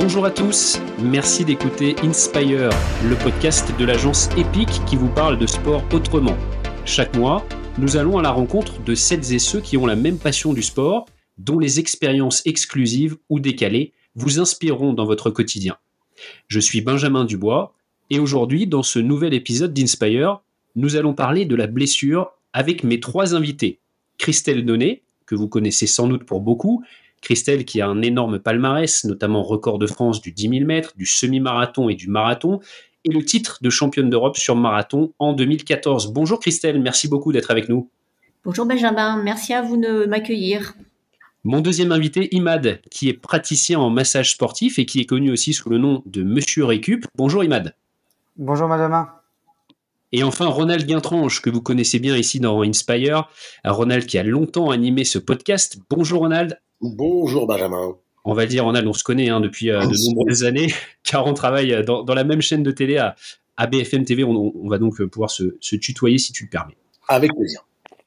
Bonjour à tous, merci d'écouter Inspire, le podcast de l'agence EPIC qui vous parle de sport autrement. Chaque mois, nous allons à la rencontre de celles et ceux qui ont la même passion du sport, dont les expériences exclusives ou décalées vous inspireront dans votre quotidien. Je suis Benjamin Dubois et aujourd'hui, dans ce nouvel épisode d'Inspire, nous allons parler de la blessure avec mes trois invités. Christelle Donnet, que vous connaissez sans doute pour beaucoup, Christelle qui a un énorme palmarès, notamment record de France du 10 000 mètres, du semi-marathon et du marathon, et le titre de championne d'Europe sur marathon en 2014. Bonjour Christelle, merci beaucoup d'être avec nous. Bonjour Benjamin, merci à vous de m'accueillir. Mon deuxième invité, Imad, qui est praticien en massage sportif et qui est connu aussi sous le nom de Monsieur Récup. Bonjour Imad. Bonjour Benjamin. Et enfin, Ronald Guintranche, que vous connaissez bien ici dans Inspire. Ronald qui a longtemps animé ce podcast. Bonjour Ronald. Bonjour Benjamin. On va dire, Ronald, on se connaît hein, depuis euh, de nombreuses années, car on travaille dans, la même chaîne de télé à, BFM TV. On, va donc pouvoir se, se tutoyer si tu le permets. Avec plaisir.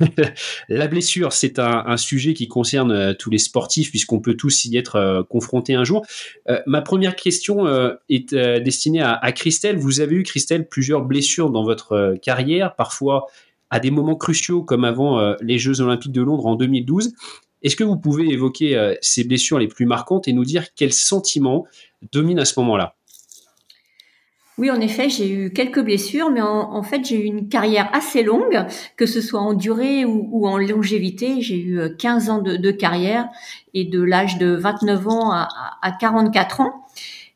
la blessure, c'est un, sujet qui concerne euh, tous les sportifs puisqu'on peut tous y être euh, confrontés un jour. Euh, ma première question est destinée à, Christelle. Vous avez eu, Christelle, plusieurs blessures dans votre carrière, parfois à des moments cruciaux comme avant les Jeux Olympiques de Londres en 2012. Est-ce que vous pouvez évoquer ces blessures les plus marquantes et nous dire quels sentiments dominent à ce moment-là? Oui, en effet, j'ai eu quelques blessures, mais en, fait, j'ai eu une carrière assez longue, que ce soit en durée ou, en longévité. J'ai eu 15 euh, ans de, carrière et de l'âge de 29 ans à, à 44 ans.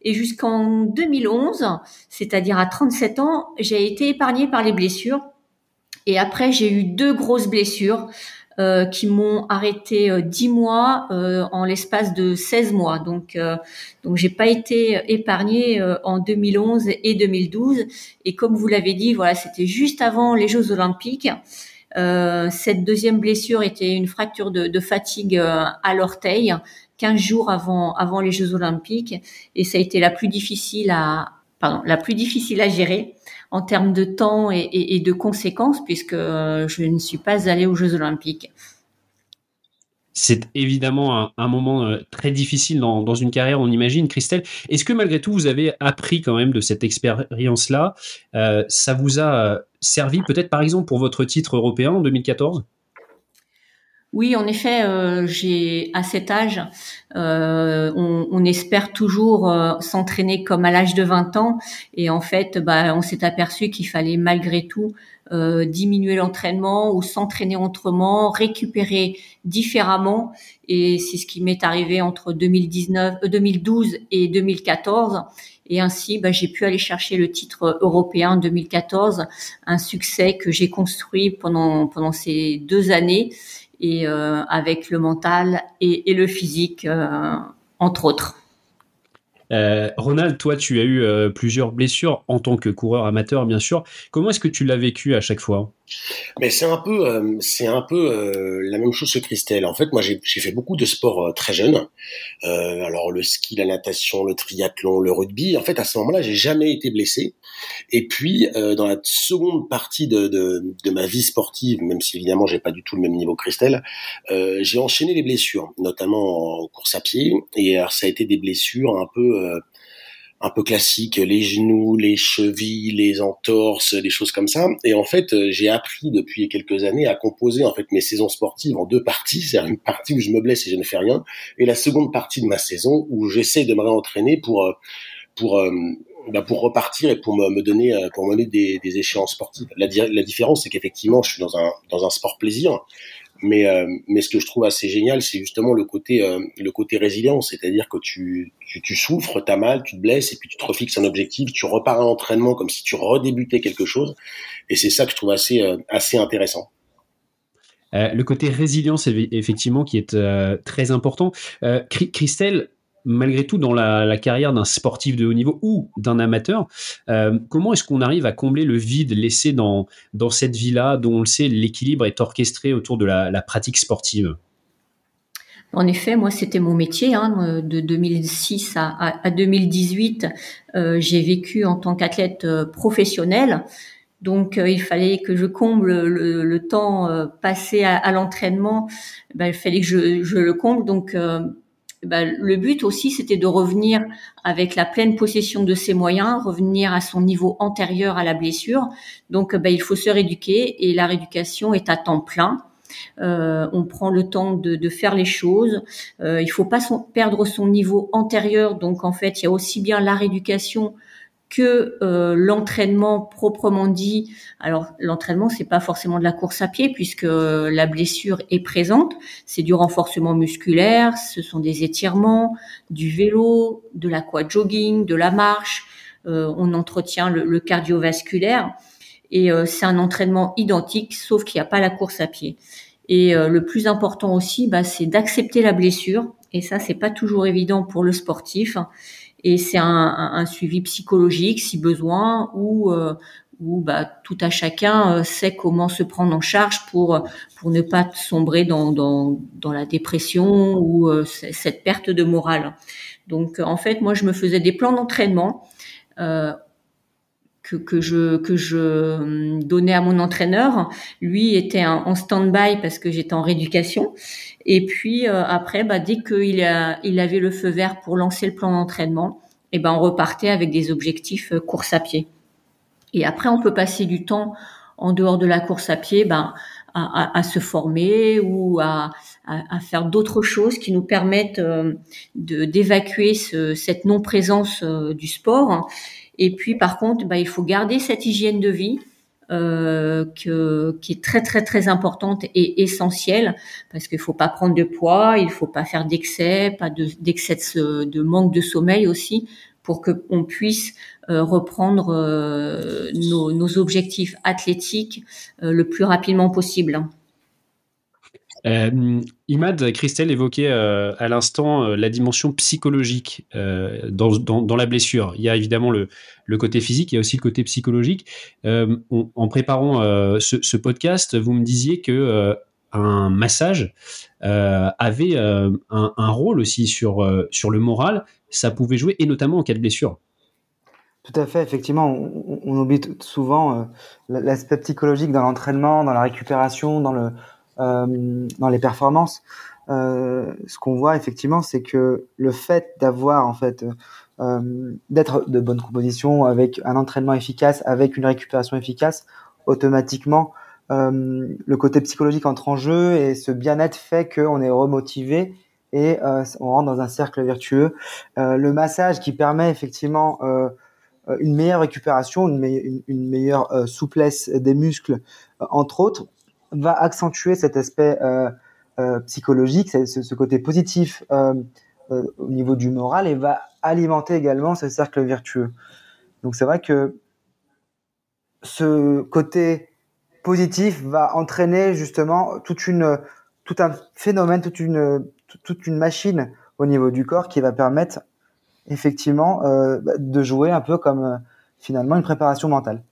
Et jusqu'en 2011, c'est-à-dire à 37 ans, j'ai été épargnée par les blessures. Et après, j'ai eu deux grosses blessures. Euh, qui m'ont arrêté euh, 10 mois euh, en l'espace de 16 mois. Donc, euh, donc j'ai pas été épargnée euh, en 2011 et 2012. Et comme vous l'avez dit, voilà, c'était juste avant les Jeux Olympiques. cette deuxième blessure était une fracture de, de fatigue à l'orteil, 15 jours avant avant les Jeux Olympiques, et ça a été la plus difficile à pardon, la plus difficile à gérer en termes de temps et, de conséquences, puisque euh, je ne suis pas allée aux Jeux Olympiques. C'est évidemment un, moment euh, très difficile dans, une carrière, on imagine. Christelle, est-ce que malgré tout, vous avez appris quand même de cette expérience-là? Euh, Ça vous a servi peut-être par exemple pour votre titre européen en 2014 oui, en effet, euh, j'ai à cet âge, euh, on, espère toujours euh, s'entraîner comme à l'âge de 20 ans, et en fait, bah, on s'est aperçu qu'il fallait malgré tout diminuer l'entraînement ou s'entraîner autrement, récupérer différemment, et c'est ce qui m'est arrivé entre 2019, 2012 et 2014. Et ainsi, bah, j'ai pu aller chercher le titre européen en 2014, un succès que j'ai construit pendant pendant ces deux années et euh, avec le mental et, le physique, euh, entre autres. Euh, Ronald, toi, tu as eu plusieurs blessures en tant que coureur amateur, bien sûr. Comment est-ce que tu l'as vécu à chaque fois? Mais c'est un peu, euh, c'est un peu euh, la même chose que Christelle. En fait, moi, j'ai fait beaucoup de sports euh, très jeune. alors le ski, la natation, le triathlon, le rugby. En fait, à ce moment-là, j'ai jamais été blessé. Et puis, dans la seconde partie de, de, de, ma vie sportive, même si évidemment j'ai pas du tout le même niveau que Christelle, j'ai enchaîné les blessures, notamment en course à pied. Et alors, ça a été des blessures un peu un peu classique, les genoux, les chevilles, les entorses, des choses comme ça. Et en fait, euh, j'ai appris depuis quelques années à composer en fait mes saisons sportives en deux parties. C'est une partie où je me blesse et je ne fais rien, et la seconde partie de ma saison où j'essaie de me réentraîner pour euh, pour euh, bah pour repartir et pour me, donner pour mener des, des échéances sportives. La, la différence, c'est qu'effectivement, je suis dans un dans un sport plaisir mais, euh, mais ce que je trouve assez génial, c'est justement le côté, euh, le côté résilient, c'est-à-dire que tu, tu, tu souffres, t'as mal, tu te blesses, et puis tu te refixes un objectif, tu repars à l'entraînement comme si tu redébutais quelque chose, et c'est ça que je trouve assez, euh, assez intéressant. le côté résilience, effectivement, qui est très important. Christelle, malgré tout dans la, carrière d'un sportif de haut niveau ou d'un amateur, euh, comment est-ce qu'on arrive à combler le vide laissé dans, dans cette vie-là, dont on le sait, l'équilibre est orchestré autour de la, pratique sportive? En effet, moi, c'était mon métier. Hein, de 2006 à, 2018, euh, j'ai vécu en tant qu'athlète euh, professionnel. Donc, il fallait que je comble le, temps passé à, l'entraînement. Ben, il fallait que je, je, le comble. Donc, ben, le but aussi, c'était de revenir avec la pleine possession de ses moyens, revenir à son niveau antérieur à la blessure. Donc, ben, il faut se rééduquer et la rééducation est à temps plein. Euh, on prend le temps de, de faire les choses. Euh, il faut pas perdre son niveau antérieur. Donc, en fait, il y a aussi bien la rééducation que euh, l'entraînement proprement dit. Alors l'entraînement c'est pas forcément de la course à pied puisque la blessure est présente. C'est du renforcement musculaire, ce sont des étirements, du vélo, de l'aquajogging, de la marche. Euh, on entretient le, cardiovasculaire et euh, c'est un entraînement identique sauf qu'il n'y a pas la course à pied. Et le plus important aussi, bah, c'est d'accepter la blessure. Et ça, c'est pas toujours évident pour le sportif et c'est un, un, suivi psychologique si besoin ou euh, où bah, tout à chacun euh, sait comment se prendre en charge pour pour ne pas sombrer dans dans, dans la dépression ou euh, cette perte de morale. Donc en fait, moi je me faisais des plans d'entraînement euh, que, que je que je hum, donnais à mon entraîneur. Lui était en stand-by parce que j'étais en rééducation. Et puis euh, après, bah, dès qu'il il avait le feu vert pour lancer le plan d'entraînement, et eh ben on repartait avec des objectifs euh, course à pied. Et après, on peut passer du temps en dehors de la course à pied, ben à, à, se former ou à, à faire d'autres choses qui nous permettent euh, d'évacuer ce, cette non présence du sport et puis par contre, bah, il faut garder cette hygiène de vie euh, que, qui est très très très importante et essentielle parce qu'il faut pas prendre de poids, il faut pas faire d'excès, pas d'excès de, manque de sommeil aussi pour que on puisse euh, reprendre euh, nos, objectifs athlétiques le plus rapidement possible. Euh, Imad, Christelle évoquait euh, à l'instant euh, la dimension psychologique dans, la blessure. Il y a évidemment le, côté physique, il y a aussi le côté psychologique. En préparant ce, podcast, vous me disiez que un massage avait un, rôle aussi sur, le moral. Ça pouvait jouer, et notamment en cas de blessure. Tout à fait, effectivement, on, oublie souvent l'aspect psychologique dans l'entraînement, dans la récupération, dans le, dans les performances, euh, ce qu'on voit effectivement, c'est que le fait d'avoir en fait euh, d'être de bonne composition, avec un entraînement efficace, avec une récupération efficace, automatiquement euh, le côté psychologique entre en jeu et ce bien-être fait qu'on est remotivé et euh, on rentre dans un cercle vertueux. Euh, le massage qui permet effectivement une meilleure récupération, une meilleure souplesse des muscles, entre autres, va accentuer cet aspect euh, euh, psychologique, ce, ce, côté positif euh, au niveau du moral et va alimenter également ce cercle vertueux. Donc c'est vrai que ce côté positif va entraîner justement toute une, tout un phénomène, toute une, toute une machine au niveau du corps qui va permettre effectivement euh, de jouer un peu comme finalement une préparation mentale.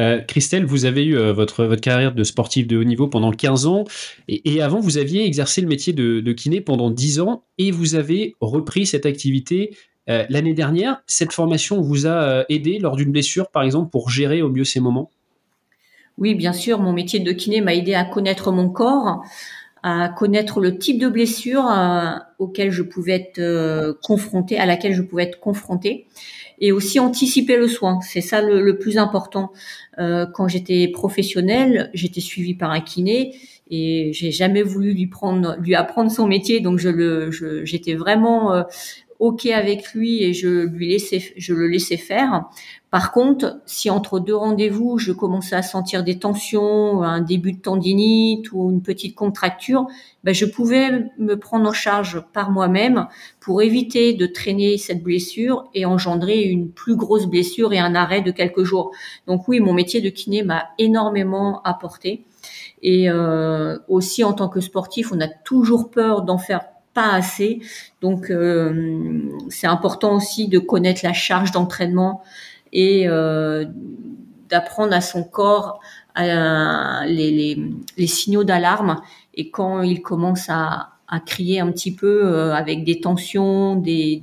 Euh, Christelle, vous avez eu euh, votre, votre carrière de sportif de haut niveau pendant 15 ans et, avant, vous aviez exercé le métier de, kiné pendant 10 ans et vous avez repris cette activité euh, l'année dernière. Cette formation vous a aidé lors d'une blessure, par exemple, pour gérer au mieux ces moments? Oui, bien sûr. Mon métier de kiné m'a aidé à connaître mon corps, à connaître le type de blessure euh, auquel je pouvais être confrontée, à laquelle je pouvais être confrontée et aussi anticiper le soin. C'est ça le, plus important. Euh, quand j'étais professionnelle, j'étais suivie par un kiné et j'ai jamais voulu lui prendre, lui apprendre son métier, donc je le, j'étais vraiment euh, ok avec lui et je lui laissais, je le laissais faire. Par contre, si entre deux rendez-vous, je commençais à sentir des tensions, un début de tendinite ou une petite contracture, ben je pouvais me prendre en charge par moi-même pour éviter de traîner cette blessure et engendrer une plus grosse blessure et un arrêt de quelques jours. Donc oui, mon métier de kiné m'a énormément apporté. Et euh, aussi en tant que sportif, on a toujours peur d'en faire pas assez. Donc euh, c'est important aussi de connaître la charge d'entraînement et euh, d'apprendre à son corps les, signaux d'alarme et quand il commence à, crier un petit peu euh, avec des tensions, des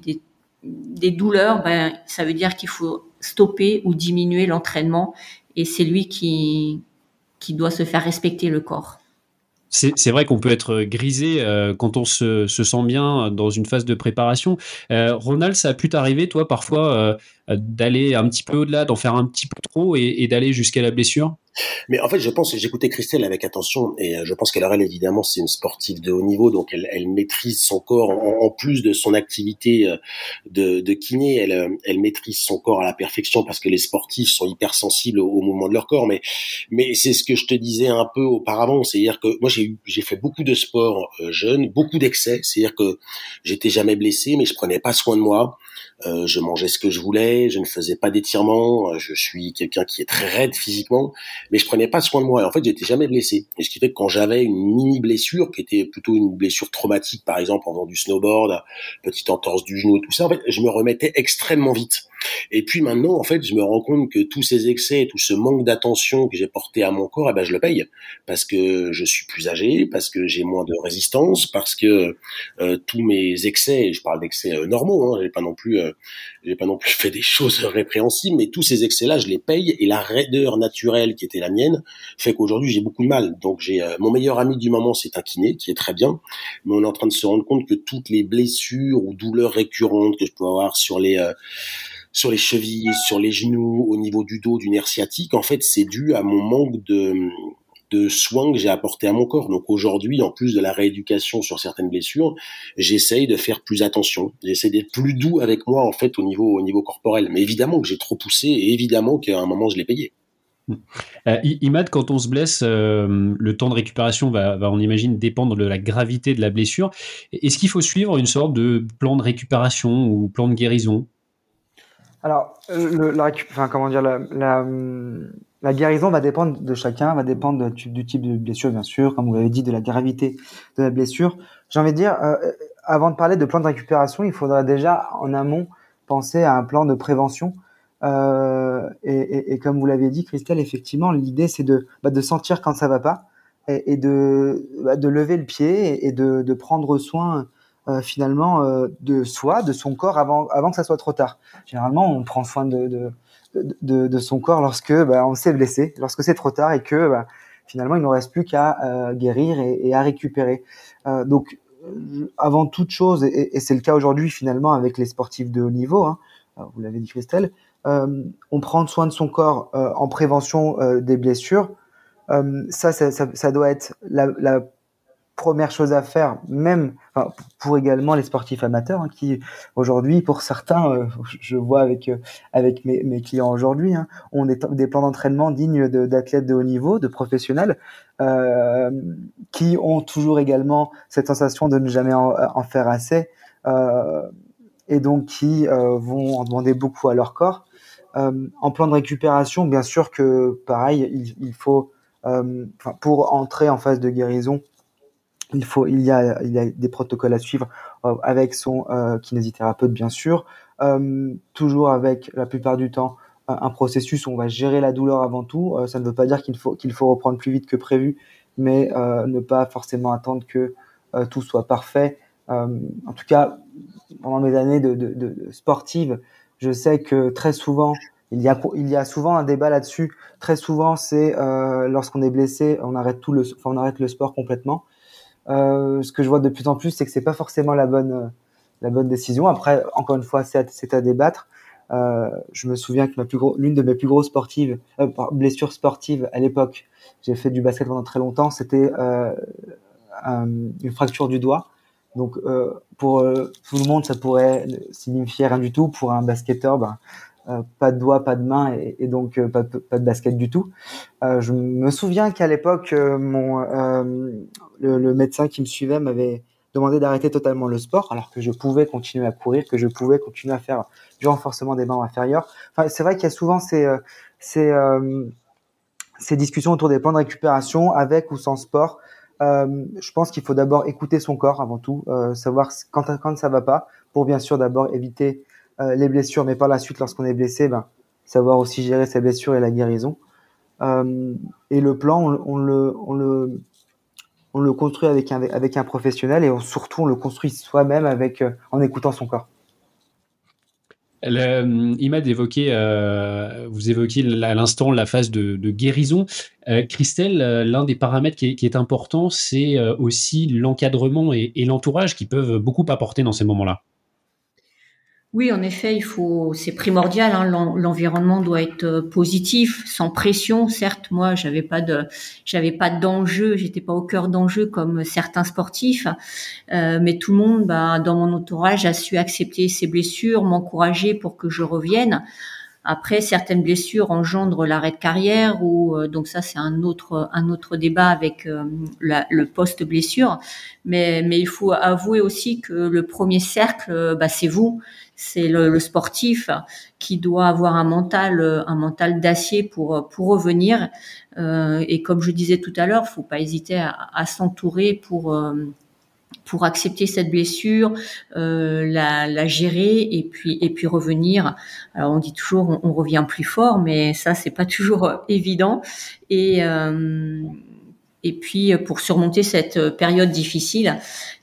douleurs, ben, ça veut dire qu'il faut stopper ou diminuer l'entraînement et c'est lui qui, qui doit se faire respecter le corps. C'est vrai qu'on peut être grisé euh, quand on se, se, sent bien dans une phase de préparation. Euh, Ronald, ça a pu t'arriver, toi, parfois, euh, d'aller un petit peu au-delà, d'en faire un petit peu trop et d'aller jusqu'à la blessure? Mais en fait, je pense, j'écoutais Christelle avec attention, et euh, je pense qu'elle elle évidemment, c'est une sportive de haut niveau, donc elle, elle maîtrise son corps en, plus de son activité euh, de, de kiné, elle, euh, elle maîtrise son corps à la perfection parce que les sportifs sont hyper sensibles au, mouvement de leur corps. Mais, mais c'est ce que je te disais un peu auparavant, c'est-à-dire que moi j'ai j'ai fait beaucoup de sport jeune, beaucoup d'excès, c'est-à-dire que j'étais jamais blessé, mais je prenais pas soin de moi. Euh, je mangeais ce que je voulais, je ne faisais pas d'étirements, euh, je suis quelqu'un qui est très raide physiquement, mais je prenais pas soin de moi. En fait, j'étais jamais blessé. Et ce qui fait que quand j'avais une mini blessure, qui était plutôt une blessure traumatique, par exemple en faisant du snowboard, petite entorse du genou, tout ça, en fait, je me remettais extrêmement vite. Et puis maintenant, en fait, je me rends compte que tous ces excès, tout ce manque d'attention que j'ai porté à mon corps, eh ben, je le paye parce que je suis plus âgé, parce que j'ai moins de résistance, parce que euh, tous mes excès, je parle d'excès euh, normaux, hein, j'ai pas non plus, euh, j'ai pas non plus fait des choses répréhensibles, mais tous ces excès-là, je les paye et la raideur naturelle qui était la mienne fait qu'aujourd'hui j'ai beaucoup de mal. Donc j'ai mon meilleur ami du moment, c'est un kiné qui est très bien, mais on est en train de se rendre compte que toutes les blessures ou douleurs récurrentes que je peux avoir sur les sur les chevilles, sur les genoux, au niveau du dos, du nerf sciatique, en fait, c'est dû à mon manque de, soins que j'ai apporté à mon corps. Donc aujourd'hui, en plus de la rééducation sur certaines blessures, j'essaye de faire plus attention. J'essaie d'être plus doux avec moi, en fait, au niveau, au niveau corporel. Mais évidemment que j'ai trop poussé et évidemment qu'à un moment, je l'ai payé. Euh, Imad, quand on se blesse, euh, le temps de récupération va, on imagine, dépendre de la gravité de la blessure. Est-ce qu'il faut suivre une sorte de plan de récupération ou plan de guérison? Alors, le, la, enfin, comment dire, la, la, la, guérison va dépendre de chacun, va dépendre du, type de blessure, bien sûr, comme vous l'avez dit, de la gravité de la blessure. J'ai envie de dire, euh, avant de parler de plan de récupération, il faudra déjà en amont penser à un plan de prévention. Euh, et, et, et, comme vous l'avez dit, Christelle, effectivement, l'idée c'est de, bah, de sentir quand ça va pas et, et de, bah, de lever le pied et, de, de prendre soin euh, finalement euh, de soi, de son corps avant, avant que ça soit trop tard. Généralement, on prend soin de, de, de, de son corps lorsque bah, on s'est blessé, lorsque c'est trop tard et que bah, finalement il ne reste plus qu'à euh, guérir et, et, à récupérer. donc avant toute chose, et, et c'est le cas aujourd'hui finalement avec les sportifs de haut niveau, hein, vous l'avez dit Christelle, on prend soin de son corps en prévention des blessures. Ça, ça, ça, ça, doit être la, la première chose à faire, même pour également les sportifs amateurs, hein, qui aujourd'hui, pour certains, euh, je vois avec euh, avec mes, mes clients aujourd'hui, hein, ont des, des plans d'entraînement dignes d'athlètes de, haut niveau, de professionnels, euh, qui ont toujours également cette sensation de ne jamais en, en faire assez, euh, et donc qui vont en demander beaucoup à leur corps. en plan de récupération, bien sûr que pareil, il, il faut pour entrer en phase de guérison, il faut, il y a, il y a des protocoles à suivre euh, avec son euh, kinésithérapeute bien sûr, euh, toujours avec la plupart du temps un processus où on va gérer la douleur avant tout. ça ne veut pas dire qu'il faut qu'il faut reprendre plus vite que prévu, mais ne pas forcément attendre que tout soit parfait. en tout cas, pendant mes années de, de, de, sportive, je sais que très souvent il y a, il y a souvent un débat là-dessus. Très souvent, c'est euh, lorsqu'on est blessé, on arrête tout le, enfin, on arrête le sport complètement. Euh, ce que je vois de plus en plus, c'est que c'est pas forcément la bonne, euh, la bonne décision. Après, encore une fois, c'est à, débattre. Euh, je me souviens que ma plus l'une de mes plus grosses sportives, euh, blessures sportives à l'époque, j'ai fait du basket pendant très longtemps, c'était euh, une fracture du doigt. Donc pour tout le monde, ça pourrait signifier rien du tout. Pour un basketteur, ben, euh, pas de doigts, pas de main et, et donc euh, pas, pas, de basket du tout. Euh, je me souviens qu'à l'époque, mon le, le, médecin qui me suivait m'avait demandé d'arrêter totalement le sport, alors que je pouvais continuer à courir, que je pouvais continuer à faire du renforcement des membres inférieurs. Enfin, c'est vrai qu'il y a souvent ces ces, ces discussions autour des plans de récupération avec ou sans sport. Euh, je pense qu'il faut d'abord écouter son corps avant tout, euh, savoir quand, quand ça va pas, pour bien sûr d'abord éviter euh, les blessures, mais par la suite, lorsqu'on est blessé, ben, savoir aussi gérer ses blessures et la guérison. Euh, et le plan, on, le, on, le, on le construit avec un, professionnel et surtout on le construit soi-même avec euh, en écoutant son corps. Imad évoquait, vous évoquiez à l'instant la phase de, guérison. Christelle, l'un des paramètres qui est, important, c'est aussi l'encadrement et l'entourage qui peuvent beaucoup apporter dans ces moments-là. Oui, en effet, il faut, c'est primordial. Hein, l'environnement doit être euh, positif, sans pression. Certes, moi, j'avais pas de, j'avais pas d'enjeu, j'étais pas au cœur d'enjeu comme certains sportifs, euh, mais tout le monde, bah, dans mon entourage, a su accepter ses blessures, m'encourager pour que je revienne. Après, certaines blessures engendrent l'arrêt de carrière ou euh, donc ça c'est un autre un autre débat avec euh, le post blessure. Mais mais il faut avouer aussi que le premier cercle, bah, c'est vous, c'est le, sportif qui doit avoir un mental un mental d'acier pour pour revenir. Euh, et comme je disais tout à l'heure, faut pas hésiter à, à s'entourer pour pour accepter cette blessure, euh, la, la, gérer et puis et puis revenir. Alors on dit toujours on, revient plus fort, mais ça c'est pas toujours euh, évident. Et euh, et puis pour surmonter cette période difficile.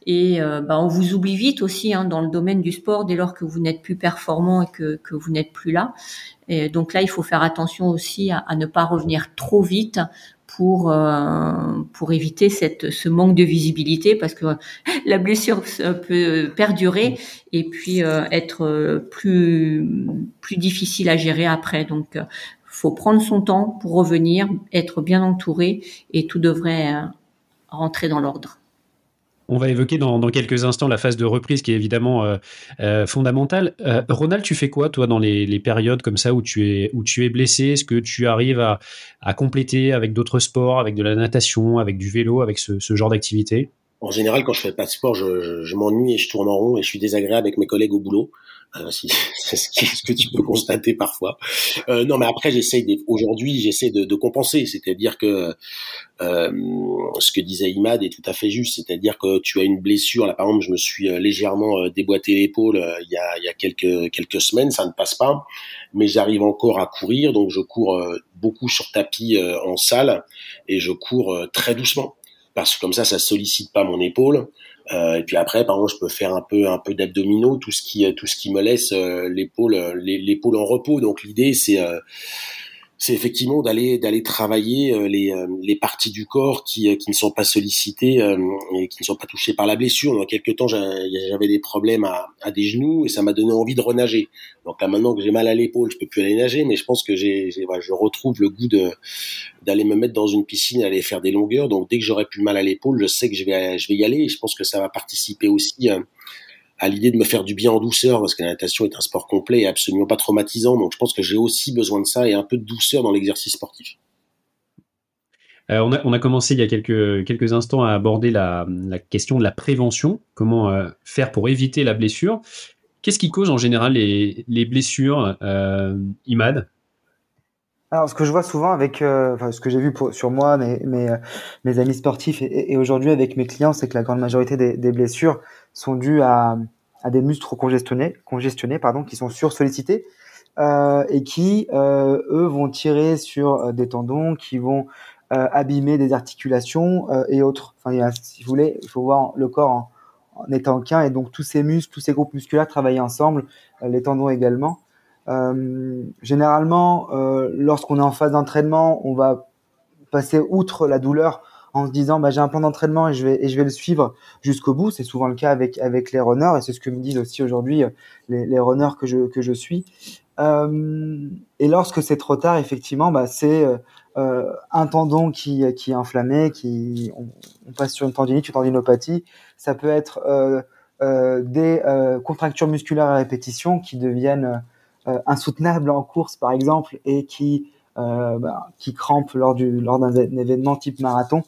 Et euh, bah, on vous oublie vite aussi hein, dans le domaine du sport dès lors que vous n'êtes plus performant et que, que vous n'êtes plus là. Et donc là, il faut faire attention aussi à, ne pas revenir trop vite pour euh, pour éviter cette ce manque de visibilité parce que la blessure peut perdurer et puis euh, être plus plus difficile à gérer après donc faut prendre son temps pour revenir être bien entouré et tout devrait euh, rentrer dans l'ordre. On va évoquer dans, quelques instants la phase de reprise qui est évidemment euh, euh, fondamentale. Ronald, tu fais quoi toi dans les, périodes comme ça où tu es, où tu es blessé? Est-ce que tu arrives à, compléter avec d'autres sports, avec de la natation, avec du vélo, avec ce, genre d'activité? En général, quand je fais pas de sport, je m'ennuie et je tourne en rond et je suis désagréable avec mes collègues au boulot. Euh, c'est ce, que tu peux constater parfois. Euh, non, mais après, j'essaie aujourd'hui, j'essaie de, de, compenser, c'est-à-dire que euh, ce que disait Imad est tout à fait juste, c'est-à-dire que tu as une blessure. Là, par exemple, je me suis euh, légèrement euh, déboîté l'épaule il y a, il y a quelques quelques semaines, ça ne passe pas, mais j'arrive encore à courir, donc je cours beaucoup sur tapis en salle. Et je cours très doucement parce que comme ça, ça sollicite pas mon épaule. Euh, et puis après, par exemple, je peux faire un peu un peu d'abdominaux, tout ce qui tout ce qui me laisse euh, l'épaule l'épaule en repos. Donc l'idée c'est euh, c'est effectivement d'aller d'aller travailler euh, les, euh, les parties du corps qui, euh, qui ne sont pas sollicitées et qui ne sont pas touchées par la blessure. Dans quelques temps, j'avais des problèmes à, à, des genoux et ça m'a donné envie de renager. Donc là, maintenant que j'ai mal à l'épaule, je peux plus aller nager, mais je pense que j'ai, voilà, je retrouve le goût de d'aller me mettre dans une piscine, aller faire des longueurs. Donc dès que j'aurai plus mal à l'épaule, je sais que je vais je vais y aller. Et je pense que ça va participer aussi à l'idée de me faire du bien en douceur, parce que la natation est un sport complet et absolument pas traumatisant. Donc je pense que j'ai aussi besoin de ça et un peu de douceur dans l'exercice sportif. Euh, on, a, on, a, commencé il y a quelques, quelques instants à aborder la, la question de la prévention, comment euh, faire pour éviter la blessure? Qu'est-ce qui cause en général les, les blessures, euh, IMAD? Alors, ce que je vois souvent avec, euh, enfin, ce que j'ai vu pour, sur moi, mes, mes, mes amis sportifs et, et aujourd'hui avec mes clients, c'est que la grande majorité des, des blessures sont dues à, à, des muscles congestionnés, congestionnés pardon, qui sont sursollicités euh, et qui, euh, eux, vont tirer sur euh, des tendons, qui vont euh, abîmer des articulations euh, et autres. Enfin, il y a, si vous voulez, il faut voir le corps en, en étant qu'un et donc tous ces muscles, tous ces groupes musculaires travaillent ensemble, les tendons également. Euh, généralement, euh, lorsqu'on est en phase d'entraînement, on va passer outre la douleur en se disant bah, j'ai un plan d'entraînement et je vais et je vais le suivre jusqu'au bout. C'est souvent le cas avec avec les runners et c'est ce que me disent aussi aujourd'hui euh, les, les runners que je que je suis. Euh, et lorsque c'est trop tard, effectivement, bah, c'est euh, un tendon qui qui est inflammé, qui on, on, passe sur une tendinite, une tendinopathie. Ça peut être euh, des contractures musculaires à répétition qui deviennent euh, insoutenable en course par exemple et qui euh, bah, qui crampe lors du lors d'un événement type marathon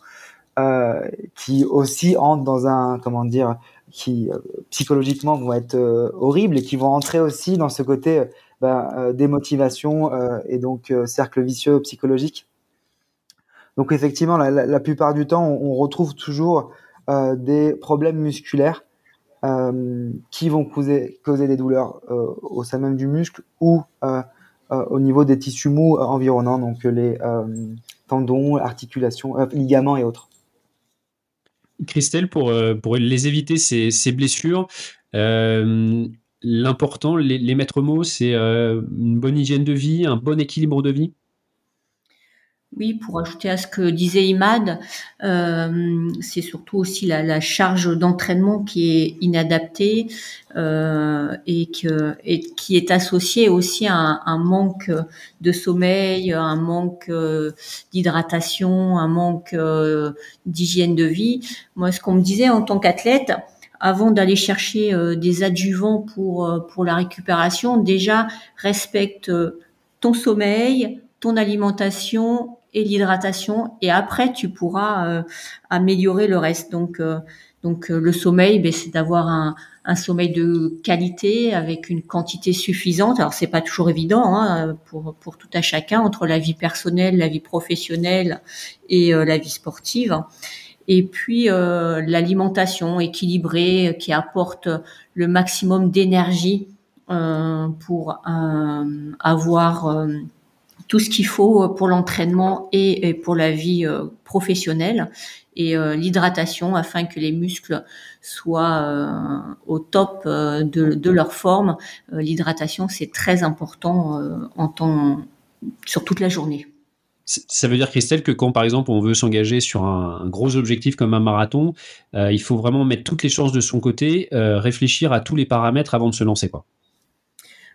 euh, qui aussi entrent dans un comment dire qui psychologiquement vont être horribles et qui vont entrer aussi dans ce côté bah, démotivation et donc cercle vicieux psychologique. Donc effectivement, la, la, la plupart du temps, on, on retrouve toujours des problèmes musculaires euh, qui vont causer, causer des douleurs euh, au sein même du muscle ou euh, au niveau des tissus mous environnants, donc les tendons, articulations, ligaments et autres. Christelle, pour, les éviter, ces, blessures, l'important, les, maîtres mots, c'est une bonne hygiène de vie, un bon équilibre de vie? Oui, pour ajouter à ce que disait Imad, euh, c'est surtout aussi la, la charge d'entraînement qui est inadaptée euh, et, que, et qui est associée aussi à un, un manque de sommeil, un manque euh, d'hydratation, un manque euh, d'hygiène de vie. Moi, ce qu'on me disait en tant qu'athlète, avant d'aller chercher euh, des adjuvants pour pour la récupération, déjà respecte ton sommeil, ton alimentation et l'hydratation et après tu pourras euh, améliorer le reste. Donc euh, donc euh, le sommeil, ben, c'est d'avoir un, un, sommeil de qualité avec une quantité suffisante. Alors c'est pas toujours évident hein, pour pour tout à chacun entre la vie personnelle, la vie professionnelle et la vie sportive. Et puis l'alimentation équilibrée qui apporte le maximum d'énergie pour avoir tout ce qu'il faut euh, pour l'entraînement et, pour la vie euh, professionnelle et euh, l'hydratation afin que les muscles soient au top de, leur forme. l'hydratation, c'est très important en temps, sur toute la journée. Ça veut dire, Christelle, que quand, par exemple, on veut s'engager sur un, gros objectif comme un marathon, il faut vraiment mettre toutes les chances de son côté, réfléchir à tous les paramètres avant de se lancer. Quoi.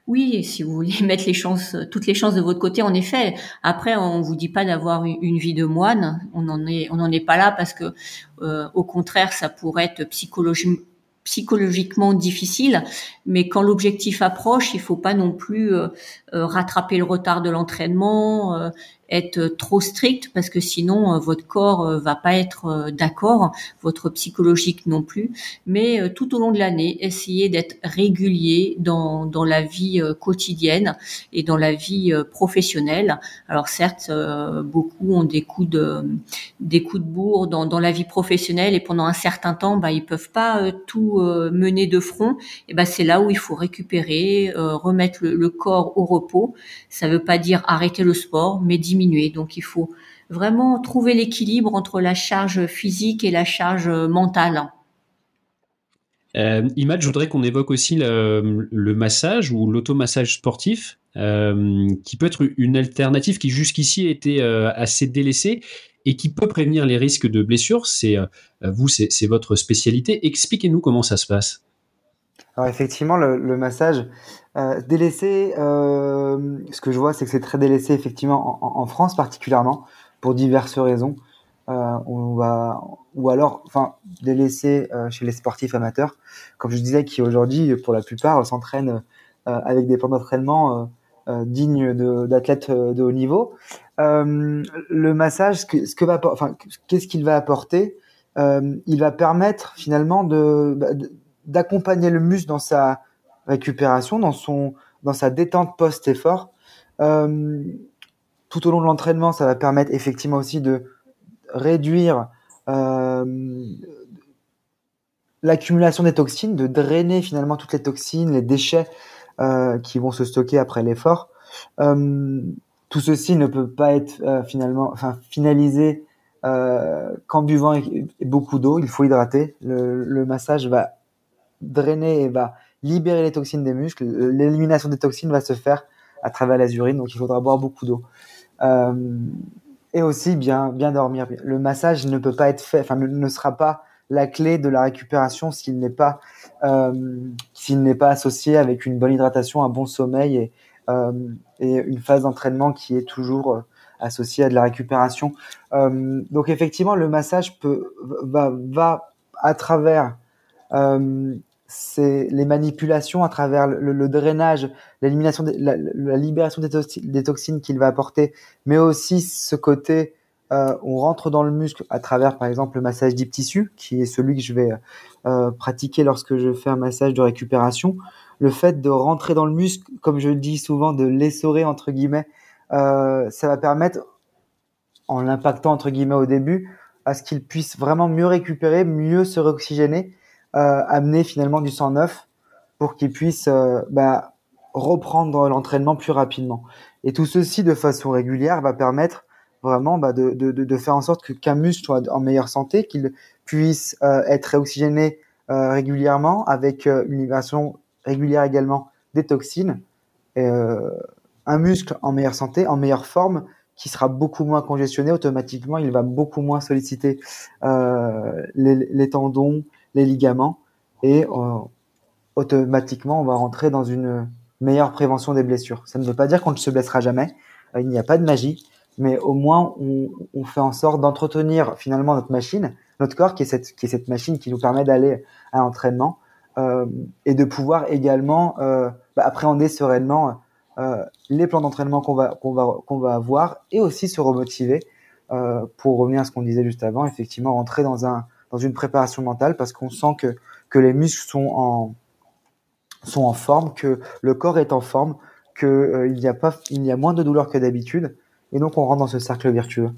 Oui, si vous voulez mettre les chances, toutes les chances de votre côté, en effet. Après, on vous dit pas d'avoir une vie de moine. On n'en est, on est pas là parce que, euh, au contraire, ça pourrait être psychologiquement difficile. Mais quand l'objectif approche, il faut pas non plus euh, euh, rattraper le retard de l'entraînement, être trop strict parce que sinon euh, votre corps euh, va pas être euh, d'accord, votre psychologique non plus. Mais tout au long de l'année, essayez d'être régulier dans, dans la vie quotidienne et dans la vie professionnelle. Alors certes, beaucoup ont des coups de des coups de bourre dans, dans la vie professionnelle et pendant un certain temps, bah, ils peuvent pas tout mener de front. Et ben c'est là où il faut récupérer, remettre le, le corps au repos. Ça veut pas dire arrêter le sport, mais diminuer donc il faut vraiment trouver l'équilibre entre la charge physique et la charge mentale. Euh, Imad, je voudrais qu'on évoque aussi le, massage ou l'automassage sportif, euh, qui peut être une alternative qui jusqu'ici a été euh, assez délaissée et qui peut prévenir les risques de blessures. C'est euh, vous, c'est votre spécialité. Expliquez-nous comment ça se passe. Alors effectivement, le, massage euh, délaissé, euh, ce que je vois, c'est que c'est très délaissé effectivement en, France particulièrement pour diverses raisons. Euh, on va ou alors, enfin, délaissé euh, chez les sportifs amateurs, comme je disais, qui aujourd'hui, pour la plupart, s'entraînent euh, avec des plans d'entraînement dignes d'athlètes de, haut niveau. le massage, ce que, ce que va, enfin, qu'est-ce qu'il va apporter? Il va permettre finalement bah, de d'accompagner le muscle dans sa récupération, dans son, dans sa détente post-effort. Euh, tout au long de l'entraînement, ça va permettre effectivement aussi de réduire euh, l'accumulation des toxines, de drainer finalement toutes les toxines, les déchets euh, qui vont se stocker après l'effort. Tout ceci ne peut pas être finalement, enfin finalisé qu'en buvant beaucoup d'eau. Il faut hydrater. Le, le massage va drainer et va libérer les toxines des muscles. L'élimination des toxines va se faire à travers les urines, donc il faudra boire beaucoup d'eau. Euh, et aussi bien bien dormir. Le massage ne peut pas être fait, enfin ne, sera pas la clé de la récupération s'il n'est pas euh, s'il n'est pas associé avec une bonne hydratation, un bon sommeil et, euh, et une phase d'entraînement qui est toujours euh, associée à de la récupération. Euh, donc effectivement, le massage peut va va à travers euh, c'est les manipulations à travers le, drainage, l'élimination, la, la, libération des, toxines, qu'il va apporter, mais aussi ce côté, euh, on rentre dans le muscle à travers, par exemple, le massage deep tissu, qui est celui que je vais euh, pratiquer lorsque je fais un massage de récupération. Le fait de rentrer dans le muscle, comme je le dis souvent, de l'essorer entre guillemets, euh, ça va permettre, en l'impactant entre guillemets au début, à ce qu'il puisse vraiment mieux récupérer, mieux se réoxygéner amener finalement du sang neuf pour qu'il puisse euh, bah, reprendre l'entraînement plus rapidement. Et tout ceci de façon régulière va permettre vraiment bah, de, de, de, faire en sorte que qu'un muscle soit en meilleure santé, qu'il puisse euh, être réoxygéné régulièrement avec une libération régulière également des toxines. Et, un muscle en meilleure santé, en meilleure forme, qui sera beaucoup moins congestionné, automatiquement, il va beaucoup moins solliciter euh, les, tendons, les ligaments, et euh, automatiquement, on va rentrer dans une meilleure prévention des blessures. Ça ne veut pas dire qu'on ne se blessera jamais, euh, il n'y a pas de magie, mais au moins, on, fait en sorte d'entretenir finalement notre machine, notre corps, qui est cette, qui est cette machine qui nous permet d'aller à l'entraînement, et de pouvoir également bah, appréhender sereinement euh, les plans d'entraînement qu'on va, qu'on va, qu'on va avoir et aussi se remotiver euh, pour revenir à ce qu'on disait juste avant, effectivement rentrer dans, un, dans une préparation mentale parce qu'on sent que, que les muscles sont en, sont en forme, que le corps est en forme, qu'il euh, y, a pas, il y a moins de douleur que d'habitude et donc on rentre dans ce cercle vertueux.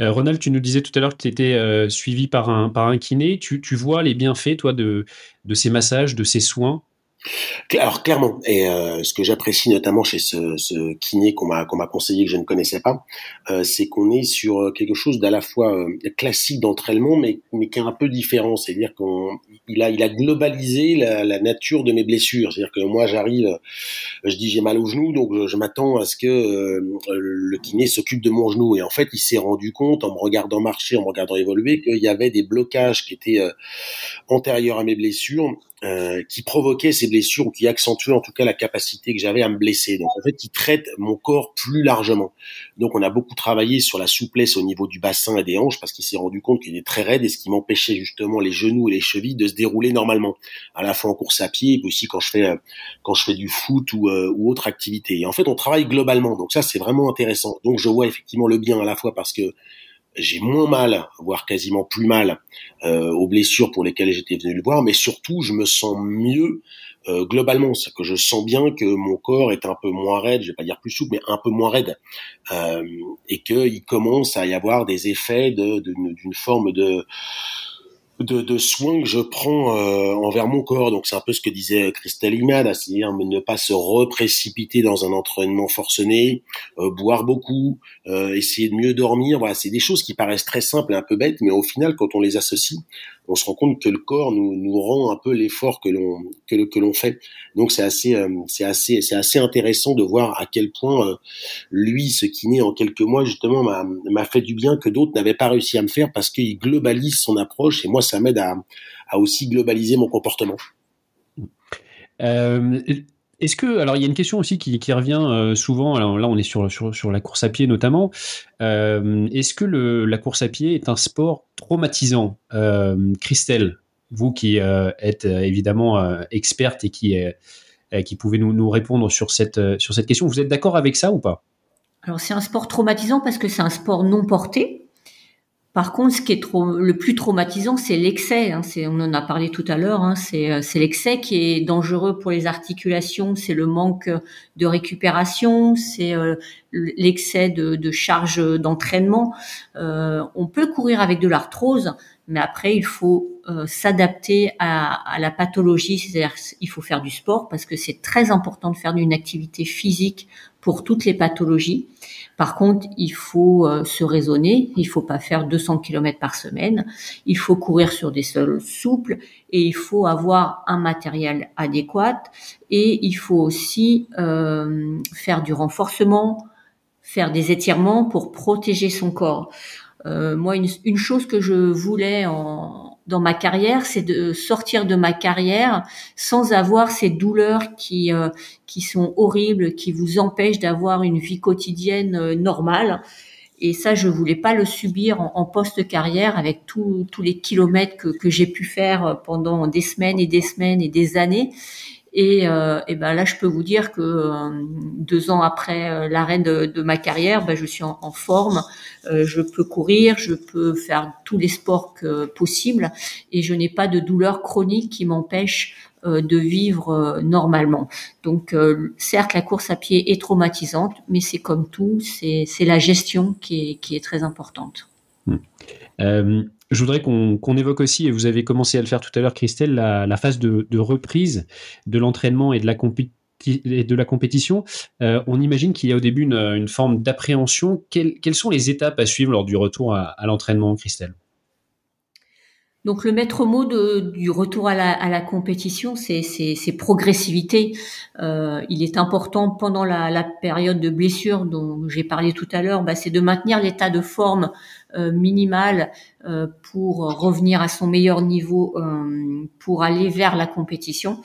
Ronald, tu nous disais tout à l'heure que tu étais suivi par un, par un kiné. Tu, tu vois les bienfaits, toi, de, de ces massages, de ces soins alors clairement, et euh, ce que j'apprécie notamment chez ce, ce kiné qu'on m'a qu'on m'a conseillé que je ne connaissais pas, euh, c'est qu'on est sur quelque chose d'à la fois euh, classique d'entraînement, mais mais qui est un peu différent. C'est-à-dire qu'on il a il a globalisé la, la nature de mes blessures. C'est-à-dire que moi j'arrive, je dis j'ai mal au genou, donc je, m'attends à ce que le kiné s'occupe de mon genou. Et en fait, il s'est rendu compte en me regardant marcher, en me regardant évoluer, qu'il y avait des blocages qui étaient antérieurs à mes blessures euh, qui provoquait ces blessures ou qui accentuait en tout cas la capacité que j'avais à me blesser. Donc en fait, il traite mon corps plus largement. Donc on a beaucoup travaillé sur la souplesse au niveau du bassin et des hanches parce qu'il s'est rendu compte qu'il était très raide et ce qui m'empêchait justement les genoux et les chevilles de se dérouler normalement, à la fois en course à pied et aussi quand je fais euh, quand je fais du foot ou, euh, ou autre activité. Et en fait, on travaille globalement. Donc ça, c'est vraiment intéressant. Donc je vois effectivement le bien à la fois parce que j'ai moins mal, voire quasiment plus mal euh, aux blessures pour lesquelles j'étais venu le voir, mais surtout je me sens mieux euh, globalement, c'est que je sens bien que mon corps est un peu moins raide, je vais pas dire plus souple, mais un peu moins raide, euh, et qu'il commence à y avoir des effets d'une de, forme de de, de, soins que je prends euh, envers mon corps. Donc c'est un peu ce que disait Christelle Imad, c'est-à-dire ne pas se reprécipiter dans un entraînement forcené, euh, boire beaucoup, euh, essayer de mieux dormir. Voilà, c'est des choses qui paraissent très simples et un peu bêtes, mais au final, quand on les associe, on se rend compte que le corps nous, nous rend un peu l'effort que l'on que, l'on fait. Donc c'est assez euh, c'est assez c'est assez intéressant de voir à quel point euh, lui ce kiné en quelques mois justement m'a m'a fait du bien que d'autres n'avaient pas réussi à me faire parce qu'il globalise son approche et moi ça m'aide à à aussi globaliser mon comportement. Euh, est-ce que, alors il y a une question aussi qui, revient euh, souvent, là on est sur, la course à pied notamment, euh, est-ce que la course à pied est un sport traumatisant? Euh, Christelle, vous qui êtes évidemment experte et qui, pouvez nous, nous répondre sur cette, sur cette question, vous êtes d'accord avec ça ou pas? Alors c'est un sport traumatisant parce que c'est un sport non porté, par contre, ce qui est le plus traumatisant, c'est l'excès. Hein, on en a parlé tout à l'heure. Hein, c'est, l'excès qui est dangereux pour les articulations. C'est le manque de récupération. C'est euh, l'excès de, charge d'entraînement. Euh, on peut courir avec de l'arthrose, mais après, il faut euh, s'adapter à, la pathologie. C'est-à-dire, il faut faire du sport parce que c'est très important de faire une activité physique pour toutes les pathologies. Par contre, il faut euh, se raisonner, il faut pas faire 200 km par semaine, il faut courir sur des sols souples et il faut avoir un matériel adéquat et il faut aussi euh, faire du renforcement, faire des étirements pour protéger son corps. Euh, moi, une, une, chose que je voulais en, dans ma carrière, c'est de sortir de ma carrière sans avoir ces douleurs qui euh, qui sont horribles, qui vous empêchent d'avoir une vie quotidienne euh, normale. Et ça, je voulais pas le subir en, en post-carrière avec tous les kilomètres que, que j'ai pu faire pendant des semaines et des semaines et des années. Et, euh, et, ben là, je peux vous dire que euh, deux ans après euh, l'arrêt de, ma carrière, ben je suis en, forme. Je peux courir, je peux faire tous les sports possibles, et je n'ai pas de douleur chronique qui m'empêche de vivre normalement. Donc, certes, la course à pied est traumatisante, mais c'est comme tout, c'est la gestion qui est, qui est très importante. Euh, je voudrais qu'on évoque aussi, et vous avez commencé à le faire tout à l'heure, Christelle, la, phase de, reprise de l'entraînement et de la de la compétition, euh, on imagine qu'il y a au début une, forme d'appréhension. Quelles, sont les étapes à suivre lors du retour à, l'entraînement, Christelle? Donc le maître mot de, du retour à la, à la compétition, c'est progressivité. Euh, il est important pendant la, la, période de blessure dont j'ai parlé tout à l'heure, bah, c'est de maintenir l'état de forme euh, minimal euh, pour revenir à son meilleur niveau euh, pour aller vers la compétition.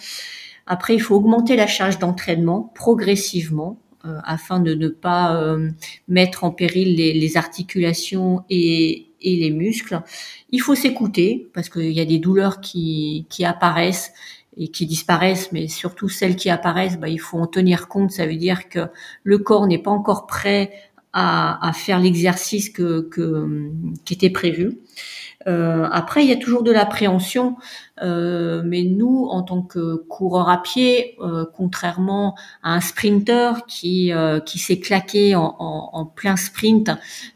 Après, il faut augmenter la charge d'entraînement progressivement euh, afin de ne pas euh, mettre en péril les, les articulations et, et les muscles. Il faut s'écouter parce qu'il y a des douleurs qui, qui apparaissent et qui disparaissent, mais surtout celles qui apparaissent, bah, il faut en tenir compte. Ça veut dire que le corps n'est pas encore prêt à, à faire l'exercice que, que, qui était prévu. Euh, après, il y a toujours de l'appréhension, euh, mais nous, en tant que coureur à pied, euh, contrairement à un sprinter qui euh, qui s'est claqué en, en, en, plein sprint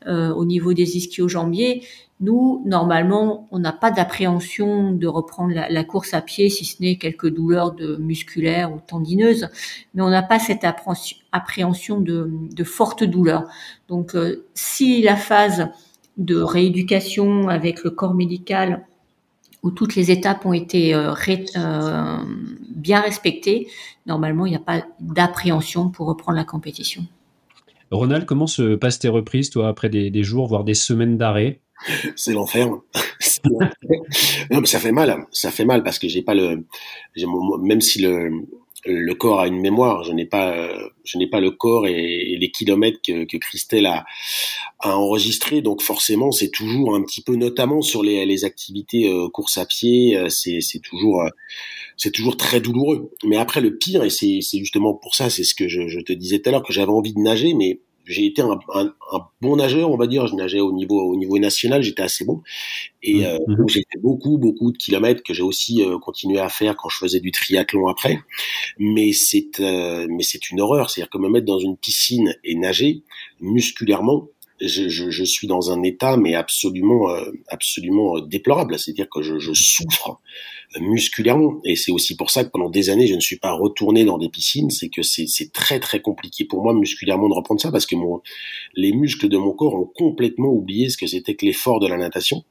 euh, au niveau des ischio-jambiers, nous, normalement, on n'a pas d'appréhension de reprendre la, course à pied, si ce n'est quelques douleurs musculaires ou tendineuses, mais on n'a pas cette appréhension de, de fortes douleurs. Donc, euh, si la phase de rééducation avec le corps médical où toutes les étapes ont été euh, euh, bien respectées, normalement, il n'y a pas d'appréhension pour reprendre la compétition. Ronald, comment se passent tes reprises, toi, après des jours, voire des semaines d'arrêt? C'est l'enfer. non, mais ça fait mal. Ça fait mal parce que j'ai pas le, même si le, le corps a une mémoire. Je n'ai pas, je n'ai pas le corps et, les kilomètres que, que Christelle a, a enregistré. Donc forcément, c'est toujours un petit peu, notamment sur les, les activités euh, course à pied, euh, c'est, c'est toujours, euh, c'est toujours très douloureux. Mais après, le pire, et c'est, c'est justement pour ça, c'est ce que je, je te disais tout à l'heure, que j'avais envie de nager, mais j'ai été un, un, un, bon nageur, on va dire. Je nageais au niveau au niveau national, j'étais assez bon. Et mmh, euh, j'ai fait beaucoup beaucoup de kilomètres que j'ai aussi euh, continué à faire quand je faisais du triathlon après. Mais c'est euh, mais c'est une horreur, c'est-à-dire que me mettre dans une piscine et nager musculairement, je, je, je, suis dans un état mais absolument euh, absolument déplorable. C'est-à-dire que je, je, souffre musculairement et c'est aussi pour ça que pendant des années je ne suis pas retourné dans des piscines. C'est que c'est très très compliqué pour moi musculairement de reprendre ça parce que mon les muscles de mon corps ont complètement oublié ce que c'était que l'effort de la natation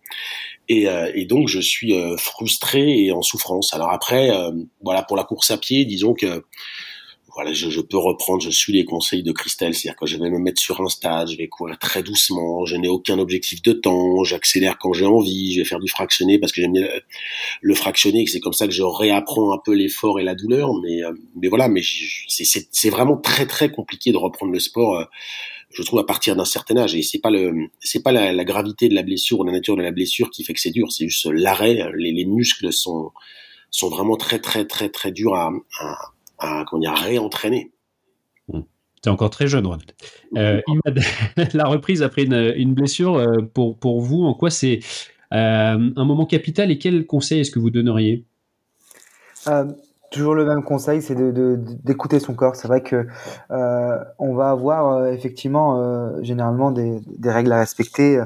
et, euh, et, donc je suis euh, frustré et en souffrance. Alors après euh, voilà pour la course à pied, disons que voilà, je, je, peux reprendre, je suis les conseils de Christelle, c'est-à-dire que je vais me mettre sur un stade, je vais courir très doucement, je n'ai aucun objectif de temps, j'accélère quand j'ai envie, je vais faire du fractionné parce que j'aime bien le fractionné, c'est comme ça que je réapprends un peu l'effort et la douleur, mais euh, mais voilà, mais c'est vraiment très très compliqué de reprendre le sport. Euh, je trouve à partir d'un certain âge. Et c'est pas le c'est pas la, la, gravité de la blessure ou la nature de la blessure qui fait que c'est dur, c'est juste l'arrêt, les, les muscles sont sont vraiment très très très très durs à, à à, comment dire, réentraîner. Mmh. Tu es encore très jeune, Ronald. Euh, la reprise après une, une blessure, euh, pour, pour vous, en quoi c'est euh, un moment capital et quel conseil est-ce que vous donneriez? Euh, Toujours le même conseil, c'est d'écouter de, de, son corps. C'est vrai que euh, on va avoir euh, effectivement généralement des, des, règles à respecter,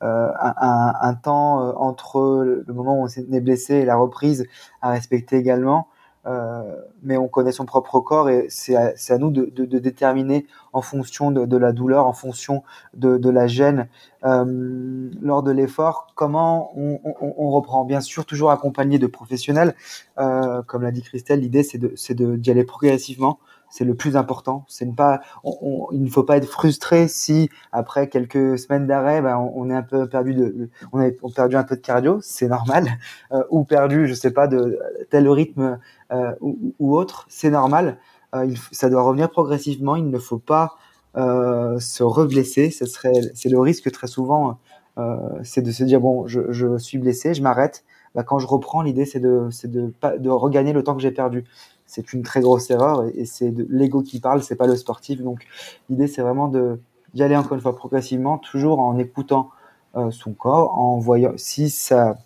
un, un, un, temps entre le moment où on est blessé et la reprise à respecter également. Euh, mais on connaît son propre corps et c'est à, nous de, déterminer en fonction de, la douleur, en fonction de, la gêne euh, lors de l'effort, comment on, reprend. Bien sûr, toujours accompagné de professionnels, euh, comme l'a dit Christelle, l'idée c'est d'y aller progressivement c'est le plus important. C'est ne pas, il ne faut pas être frustré si après quelques semaines d'arrêt, ben, on, est un peu perdu de, on a perdu un peu de cardio, c'est normal, euh, ou perdu, je sais pas, de tel rythme euh, ou, autre, c'est normal. Euh, ça doit revenir progressivement. Il ne faut pas se reblesser. Ce serait, c'est le risque très souvent, c'est de se dire bon, je, suis blessé, je m'arrête. Ben, quand je reprends, l'idée c'est de, c'est de regagner le temps que j'ai perdu c'est une très grosse erreur et, c'est l'ego qui parle, c'est pas le sportif. Donc l'idée c'est vraiment d'y aller encore une fois progressivement, toujours en écoutant euh, son corps, en voyant si ça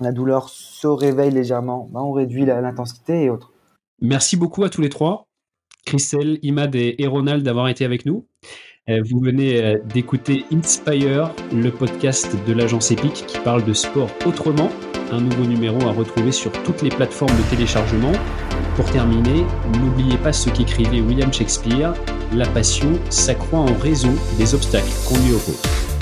la douleur se réveille légèrement, ben on réduit l'intensité et autres. Merci beaucoup à tous les trois, Christelle, Imad et, Ronald d'avoir été avec nous. Euh, vous venez euh, d'écouter Inspire, le podcast de l'agence Epic qui parle de sport autrement. Un nouveau numéro à retrouver sur toutes les plateformes de téléchargement. Pour terminer, n'oubliez pas ce qu'écrivait William Shakespeare, la passion s'accroît en raison des obstacles qu'on lui oppose.